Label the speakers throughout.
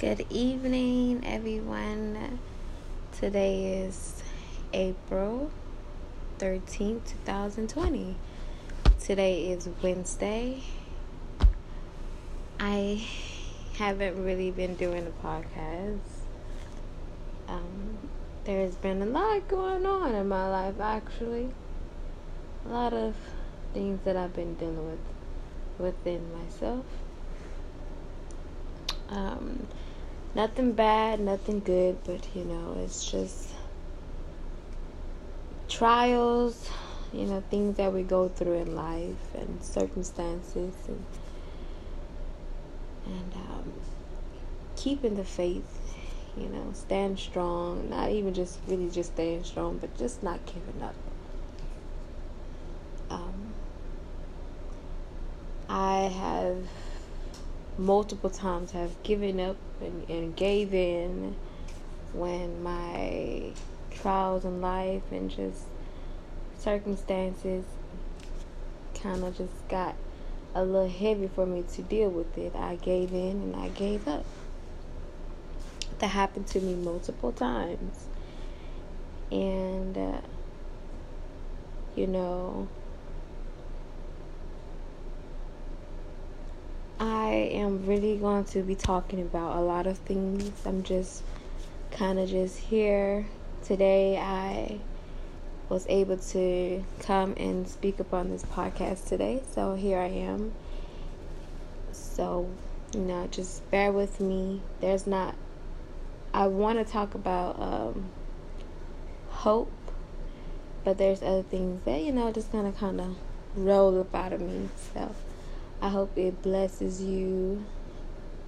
Speaker 1: Good evening, everyone. Today is April 13th, 2020. Today is Wednesday. I haven't really been doing a podcast. Um, there's been a lot going on in my life, actually. A lot of things that I've been dealing with within myself. Um, nothing bad, nothing good, but you know, it's just trials, you know, things that we go through in life and circumstances and and um, keeping the faith, you know, stand strong, not even just really just staying strong, but just not giving up. Um, I have multiple times have given up and, and gave in when my trials in life and just circumstances kind of just got a little heavy for me to deal with it. I gave in and I gave up. That happened to me multiple times. And, uh, you know, I am really going to be talking about a lot of things. I'm just kind of just here today. I was able to come and speak upon this podcast today, so here I am. So, you know, just bear with me. There's not, I want to talk about um, hope, but there's other things that, you know, just kind of kind of roll up out of me. So, I hope it blesses you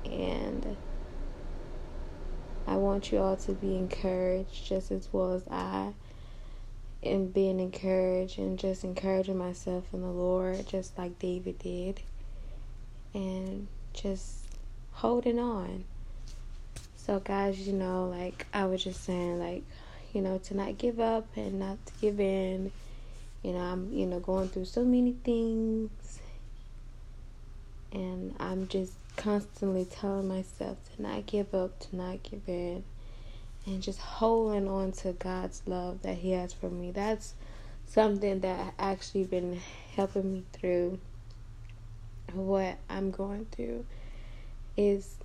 Speaker 1: and I want you all to be encouraged just as well as I am being encouraged and just encouraging myself in the Lord just like David did and just holding on. So guys, you know, like I was just saying like, you know, to not give up and not to give in. You know, I'm, you know, going through so many things and I'm just constantly telling myself to not give up, to not give in, and just holding on to God's love that He has for me. That's something that actually been helping me through what I'm going through is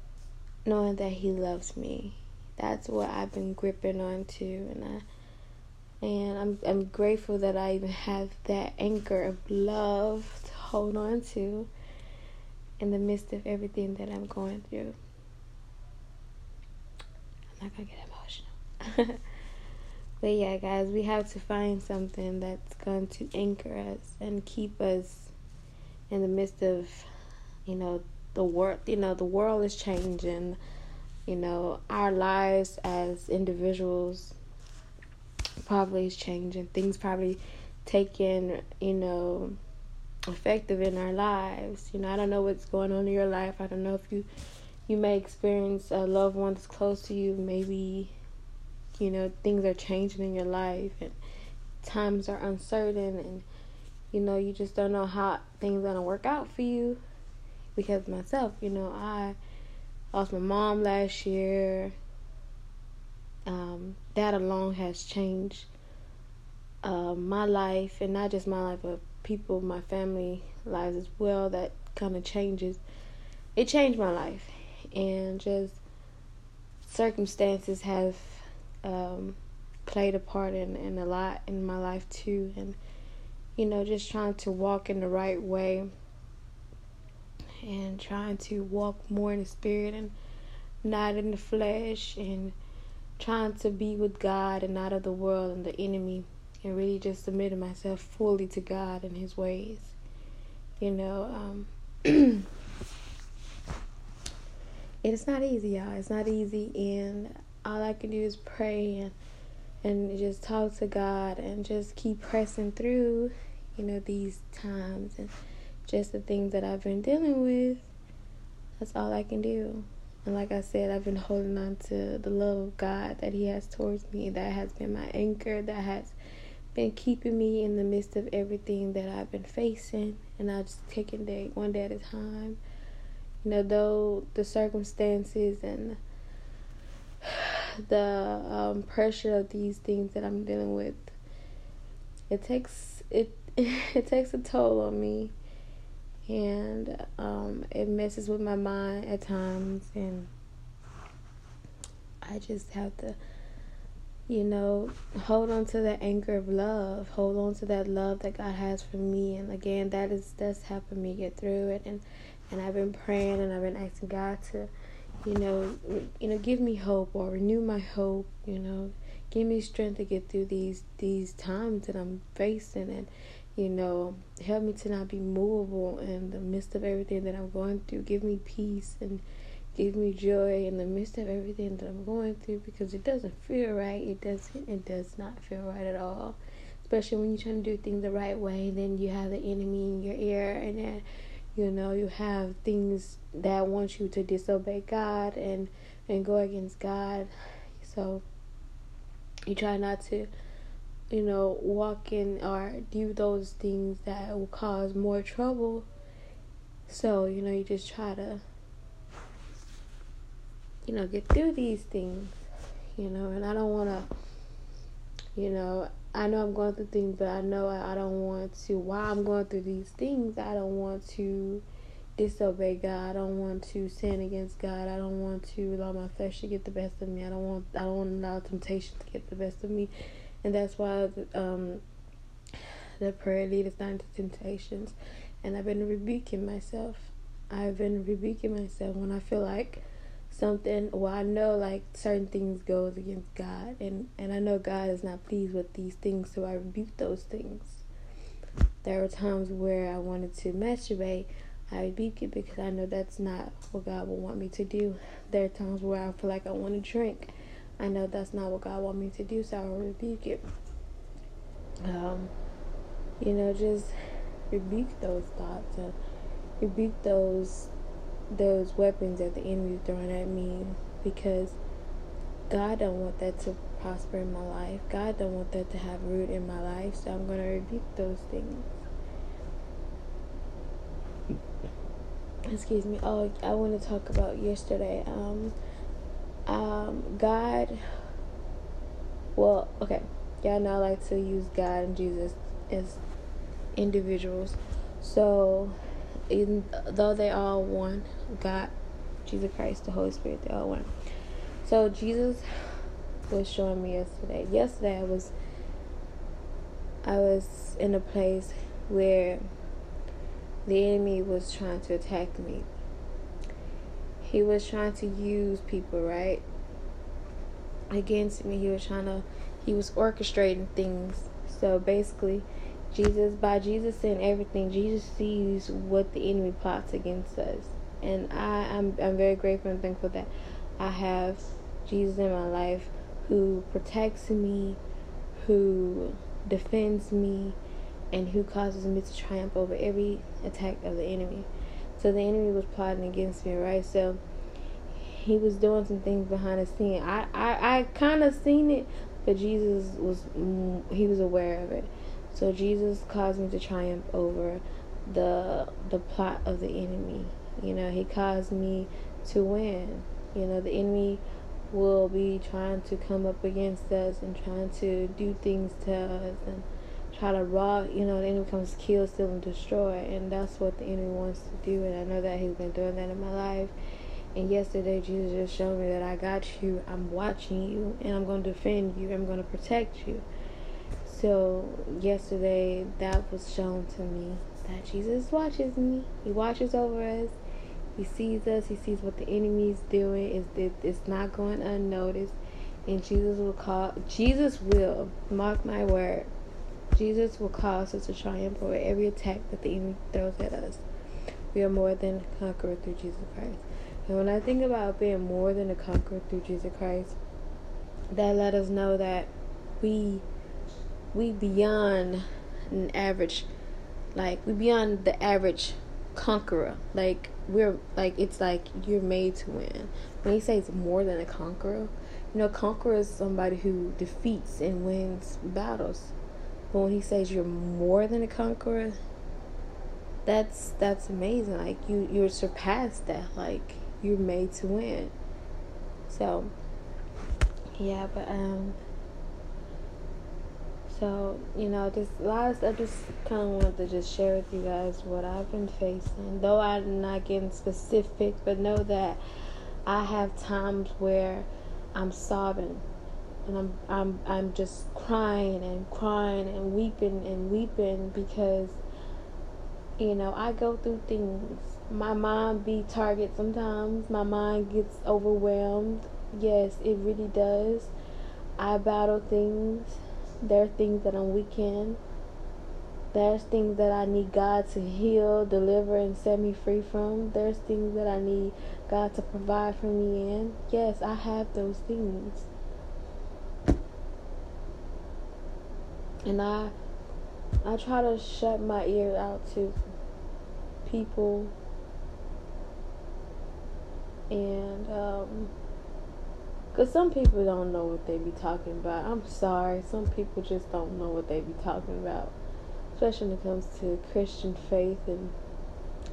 Speaker 1: knowing that He loves me. That's what I've been gripping on to, and I and I'm I'm grateful that I even have that anchor of love to hold on to in the midst of everything that I'm going through. I'm not gonna get emotional. but yeah, guys, we have to find something that's going to anchor us and keep us in the midst of, you know, the world. You know, the world is changing. You know, our lives as individuals probably is changing. Things probably taking, you know, effective in our lives. You know, I don't know what's going on in your life. I don't know if you you may experience a loved one that's close to you. Maybe you know things are changing in your life and times are uncertain and you know you just don't know how things are gonna work out for you. Because myself, you know, I lost my mom last year. Um, that alone has changed uh, my life, and not just my life, but people, my family lives as well, that kind of changes. It changed my life, and just circumstances have um, played a part in, in a lot in my life too, and you know, just trying to walk in the right way and trying to walk more in the spirit and not in the flesh and trying to be with God and not of the world and the enemy and really just submitting myself fully to God and His ways. You know, um, it's not easy, y'all. It's not easy, and all I can do is pray and and just talk to God and just keep pressing through, you know, these times and just the things that I've been dealing with. That's all I can do. And like I said, I've been holding on to the love of God that He has towards me. That has been my anchor. That has been keeping me in the midst of everything that I've been facing, and I just taking day one day at a time. You know, though the circumstances and the um, pressure of these things that I'm dealing with, it takes it it takes a toll on me, and um, it messes with my mind at times, and I just have to, you know, hold on to that anchor of love, hold on to that love that God has for me, and again, that is that's helping me get through it, and and I've been praying and I've been asking God to you know, you know, give me hope or renew my hope, you know, give me strength to get through these these times that I'm facing and you know, help me to not be movable in the midst of everything that I'm going through. Give me peace and give me joy in the midst of everything that I'm going through because it doesn't feel right. It doesn't it does not feel right at all. Especially when you're trying to do things the right way, then you have the enemy in your ear and then you know, you have things that want you to disobey God and and go against God. So you try not to, you know, walk in or do those things that will cause more trouble. So, you know, you just try to you know, get through these things, you know, and I don't want to you know, I know I'm going through things, but I know I, don't want to. While I'm going through these things, I don't want to disobey God. I don't want to sin against God. I don't want to allow my flesh to get the best of me. I don't want. I don't want to allow temptation to get the best of me, and that's why um, the prayer lead us not into temptations. And I've been rebuking myself. I've been rebuking myself when I feel like something well i know like certain things goes against god and and i know god is not pleased with these things so i rebuke those things. There were times where i wanted to masturbate. I rebuke it because i know that's not what god will want me to do. There are times where i feel like i want to drink. I know that's not what god want me to do so i rebuke it. Um you know just rebuke those thoughts and rebuke those those weapons that the enemy is throwing at me because God don't want that to prosper in my life. God don't want that to have root in my life. So I'm going to rebuke those things. Excuse me. Oh, I want to talk about yesterday. Um, um, God. Well, okay. Y'all know I like to use God and Jesus as individuals. So even though they all one, God, Jesus Christ, the Holy Spirit, they all one. So Jesus was showing me yesterday. Yesterday I was I was in a place where the enemy was trying to attack me. He was trying to use people, right? Against me. He was trying to he was orchestrating things. So basically Jesus, by Jesus saying everything, Jesus sees what the enemy plots against us. And I, I'm, I'm very grateful and thankful that I have Jesus in my life who protects me, who defends me, and who causes me to triumph over every attack of the enemy. So the enemy was plotting against me, right? So he was doing some things behind the scene. I, I, I kind of seen it, but Jesus was, he was aware of it. So Jesus caused me to triumph over the the plot of the enemy. You know, he caused me to win. You know, the enemy will be trying to come up against us and trying to do things to us and try to rob. You know, the enemy comes to kill, steal, and destroy, and that's what the enemy wants to do. And I know that he's been doing that in my life. And yesterday, Jesus just showed me that I got you. I'm watching you, and I'm going to defend you. I'm going to protect you. So yesterday that was shown to me that Jesus watches me. He watches over us. He sees us. He sees what the enemy is doing. It's, it, it's not going unnoticed. And Jesus will call. Jesus will mark my word. Jesus will cause us to triumph over every attack that the enemy throws at us. We are more than conqueror through Jesus Christ. And when I think about being more than a conqueror through Jesus Christ, that let us know that we we beyond an average like we beyond the average conqueror. Like we're like it's like you're made to win. When he says more than a conqueror you know conqueror is somebody who defeats and wins battles. But when he says you're more than a conqueror that's that's amazing. Like you you're surpassed that. Like you're made to win. So yeah, but um. So you know, just last, I just kind of wanted to just share with you guys what I've been facing. Though I'm not getting specific, but know that I have times where I'm sobbing and I'm I'm I'm just crying and crying and weeping and weeping because you know, I go through things. My mind be target sometimes. My mind gets overwhelmed. Yes, it really does. I battle things. There are things that I'm weak in. There's things that I need God to heal, deliver, and set me free from. There's things that I need God to provide for me in. Yes, I have those things. And I I try to shut my ear out to people and um because some people don't know what they be talking about. I'm sorry. Some people just don't know what they be talking about. Especially when it comes to Christian faith and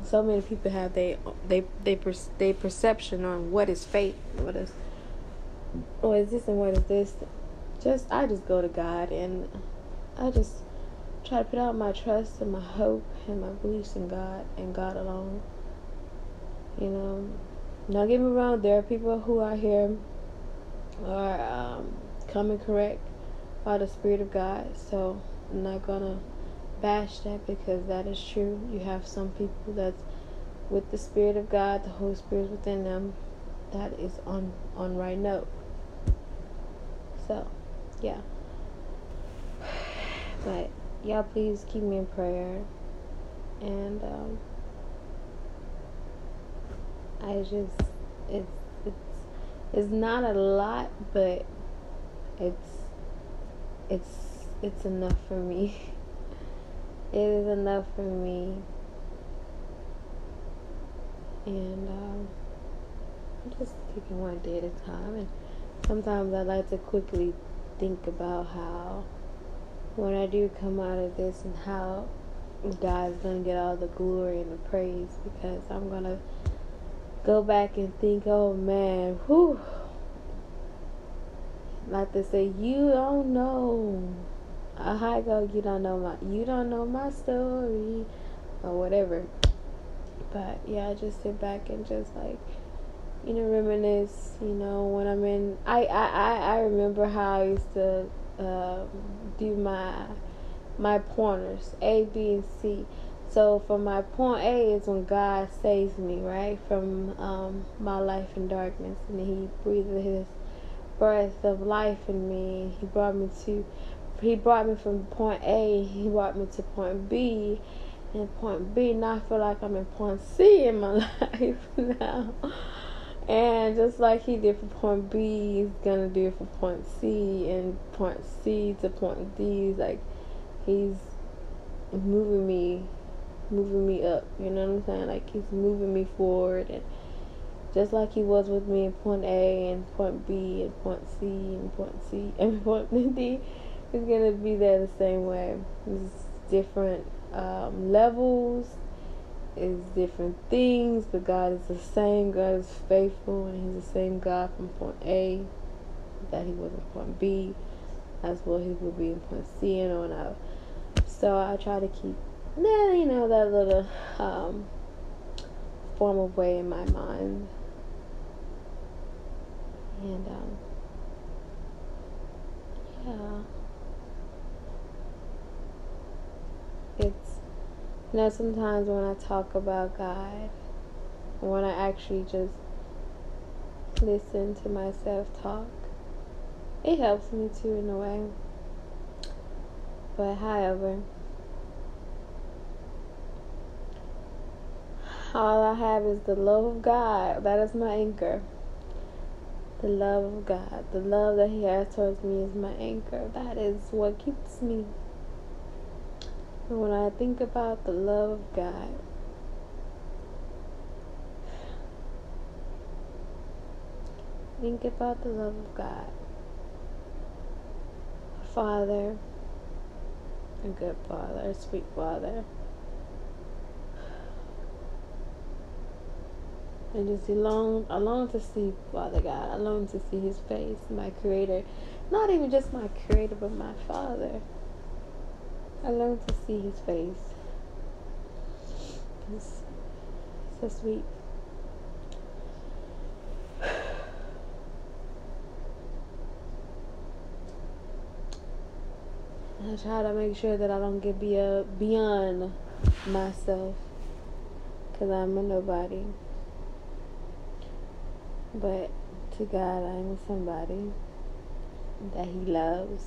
Speaker 1: so many people have they they they they perception on what is faith, what is what is this and what is this. Just I just go to God and I just try to put out my trust and my hope and my beliefs in God and God alone. You know, now get me wrong, there are people who are here are um, coming correct by the Spirit of God. So I'm not gonna bash that because that is true. You have some people that's with the Spirit of God, the Holy Spirit within them. That is on on right note. So, yeah. But y'all please keep me in prayer. And um, I just it's it's it's not a lot, but it's it's it's enough for me. it is enough for me. And um, I'm just taking one day at a time. And sometimes I like to quickly think about how when I do come out of this and how God's gonna get all the glory and the praise because I'm gonna go back and think, oh man, whew. Like they say, you don't know. Uh, I go, you don't know my, you don't know my story, or whatever. But yeah, I just sit back and just like, you know, reminisce. You know, when I'm in, I I I remember how I used to uh, do my my pointers A, B, and C. So for my point A is when God saves me, right, from um, my life in darkness, and He breathed His breath of life in me. He brought me to, He brought me from point A. He brought me to point B, and point B. Now I feel like I'm in point C in my life now. And just like he did for point B, he's gonna do it for point C, and point C to point D. Like he's moving me, moving me up. You know what I'm saying? Like he's moving me forward, and just like he was with me in point A and point B and point C and point C and point D, he's gonna be there the same way. It's different um, levels is different things, but God is the same. God is faithful, and He's the same God from point A that He was in point B. That's what He will be in point C and on out. So I try to keep that, you know, that little um, form of way in my mind. And, um, yeah. It's you know, sometimes when I talk about God, when I actually just listen to myself talk, it helps me too in a way. But however, all I have is the love of God. That is my anchor. The love of God. The love that He has towards me is my anchor. That is what keeps me and when I think about the love of God, think about the love of God. Father, a good Father, a sweet Father. And just long, I long to see Father God. I long to see His face, my Creator. Not even just my Creator, but my Father. I long to see His face. It's so sweet. I try to make sure that I don't get be uh, beyond myself because I'm a nobody. But to God, I am somebody that He loves,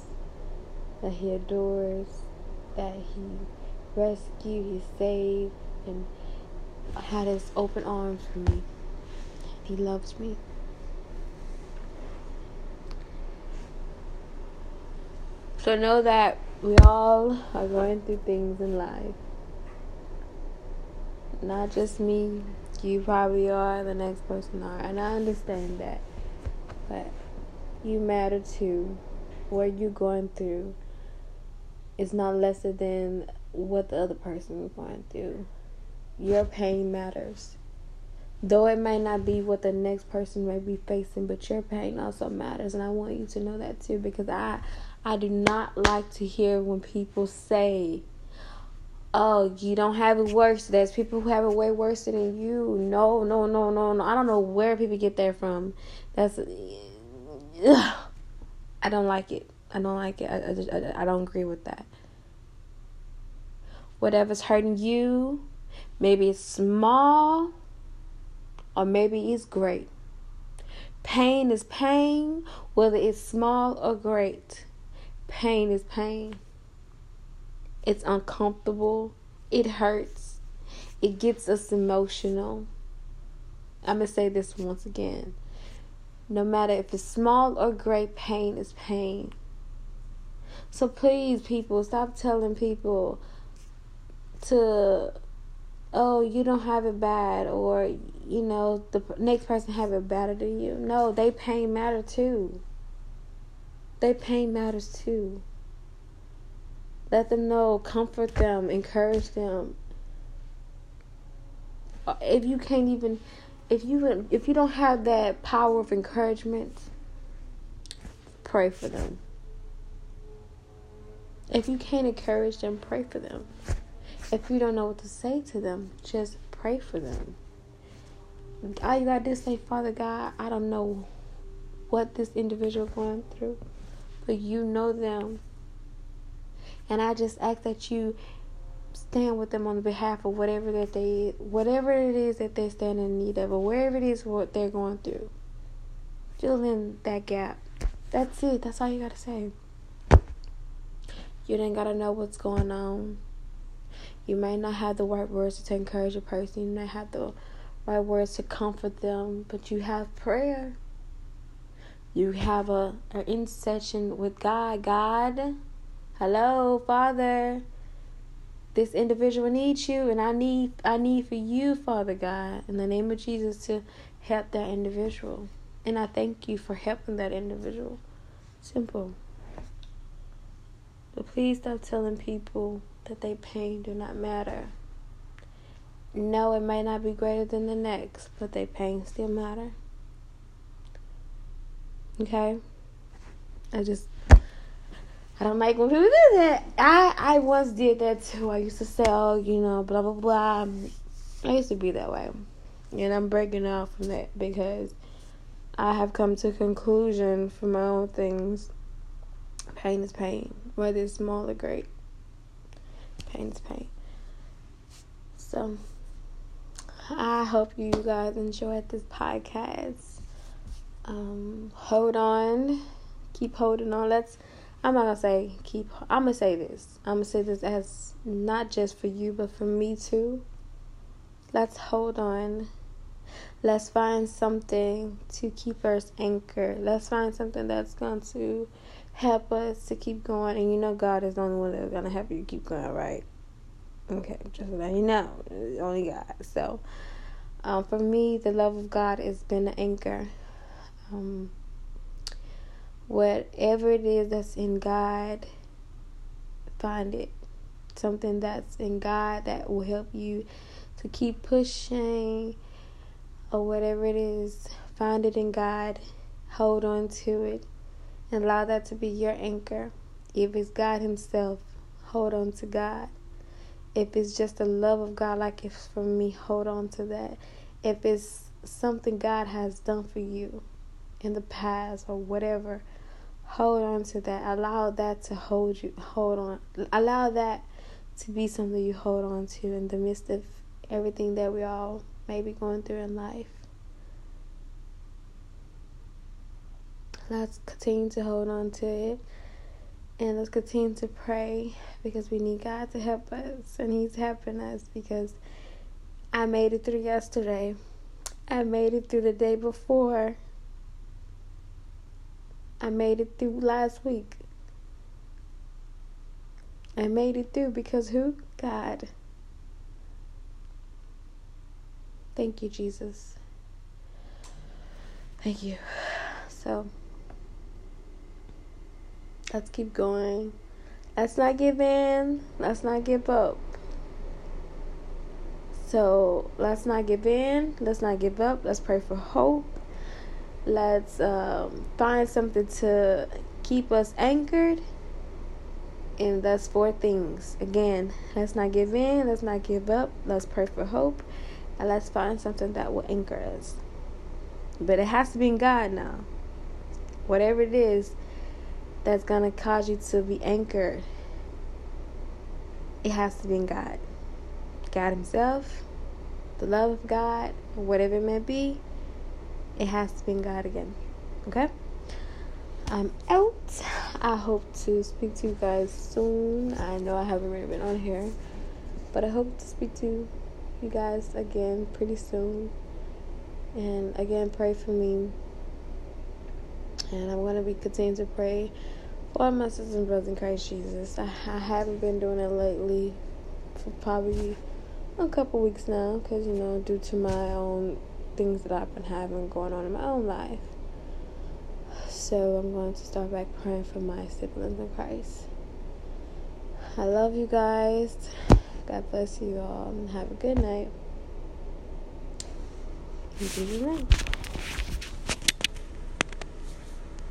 Speaker 1: that He adores, that He rescued, He saved, and had His open arms for me. He loves me. So know that we all are going through things in life. Not just me, you probably are, the next person are. And I understand that. But you matter too. What you're going through is not lesser than what the other person is going through. Your pain matters. Though it may not be what the next person may be facing, but your pain also matters. And I want you to know that too because I I do not like to hear when people say, "Oh, you don't have it worse." There's people who have it way worse than you. No, no, no, no, no. I don't know where people get that from. That's ugh. I don't like it. I don't like it. I, I, I, I don't agree with that. Whatever's hurting you, maybe it's small or maybe it's great. Pain is pain, whether it's small or great. Pain is pain. It's uncomfortable. It hurts. It gets us emotional. I'm going to say this once again. No matter if it's small or great, pain is pain. So please, people, stop telling people to, oh, you don't have it bad, or, you know, the next person have it better than you. No, they pain matter too. They pain matters too. Let them know, comfort them, encourage them. Uh, if you can't even, if you if you don't have that power of encouragement, pray for them. If you can't encourage them, pray for them. If you don't know what to say to them, just pray for them. All you gotta do is say, Father God, I don't know what this individual going through but you know them. And I just ask that you stand with them on behalf of whatever that they whatever it is that they stand in need of or wherever it is what they're going through. Fill in that gap. That's it. That's all you gotta say. You didn't gotta know what's going on. You may not have the right words to encourage a person. You may have the right words to comfort them, but you have prayer. You have a an intercession with God. God, hello, Father. This individual needs you, and I need I need for you, Father God, in the name of Jesus, to help that individual. And I thank you for helping that individual. Simple. But please stop telling people that they pain do not matter. No, it may not be greater than the next, but their pain still matter. Okay? I just I don't like when people do that. I I once did that too. I used to oh, you know, blah blah blah. I used to be that way, and I'm breaking out from that because I have come to a conclusion for my own things. Pain is pain, whether it's small or great. Pain is pain. So I hope you guys enjoyed this podcast um, hold on, keep holding on. Let's. I'm not gonna say keep. I'm gonna say this. I'm gonna say this as not just for you, but for me too. Let's hold on. Let's find something to keep us anchored. Let's find something that's going to help us to keep going. And you know, God is the only one that's gonna help you keep going, right? Okay, just let you know, only God. So, um, for me, the love of God has been an anchor um, whatever it is that's in God, find it. Something that's in God that will help you to keep pushing, or whatever it is, find it in God, hold on to it, and allow that to be your anchor. If it's God Himself, hold on to God. If it's just the love of God, like it's for me, hold on to that. If it's something God has done for you in the past or whatever, hold on to that. Allow that to hold you, hold on. Allow that to be something you hold on to in the midst of everything that we all may be going through in life. Let's continue to hold on to it. And let's continue to pray because we need God to help us. And He's helping us because I made it through yesterday. I made it through the day before. I made it through last week. I made it through because who? God. Thank you, Jesus. Thank you. So, let's keep going. Let's not give in. Let's not give up. So, let's not give in. Let's not give up. Let's pray for hope. Let's um, find something to keep us anchored. And that's four things. Again, let's not give in. Let's not give up. Let's pray for hope. And let's find something that will anchor us. But it has to be in God now. Whatever it is that's to cause you to be anchored, it has to be in God. God Himself, the love of God, whatever it may be, it has to be God again. Okay? I'm out. I hope to speak to you guys soon. I know I haven't really been on here, but I hope to speak to you guys again pretty soon. And again, pray for me. And I'm going to be continuing to pray for my sisters and brothers in Christ Jesus. I, I haven't been doing it lately for probably a couple weeks now because, you know, due to my own things that I've been having going on in my own life. So I'm going to start back praying for my siblings in Christ. I love you guys. God bless you all and have a good night. Jesus' name.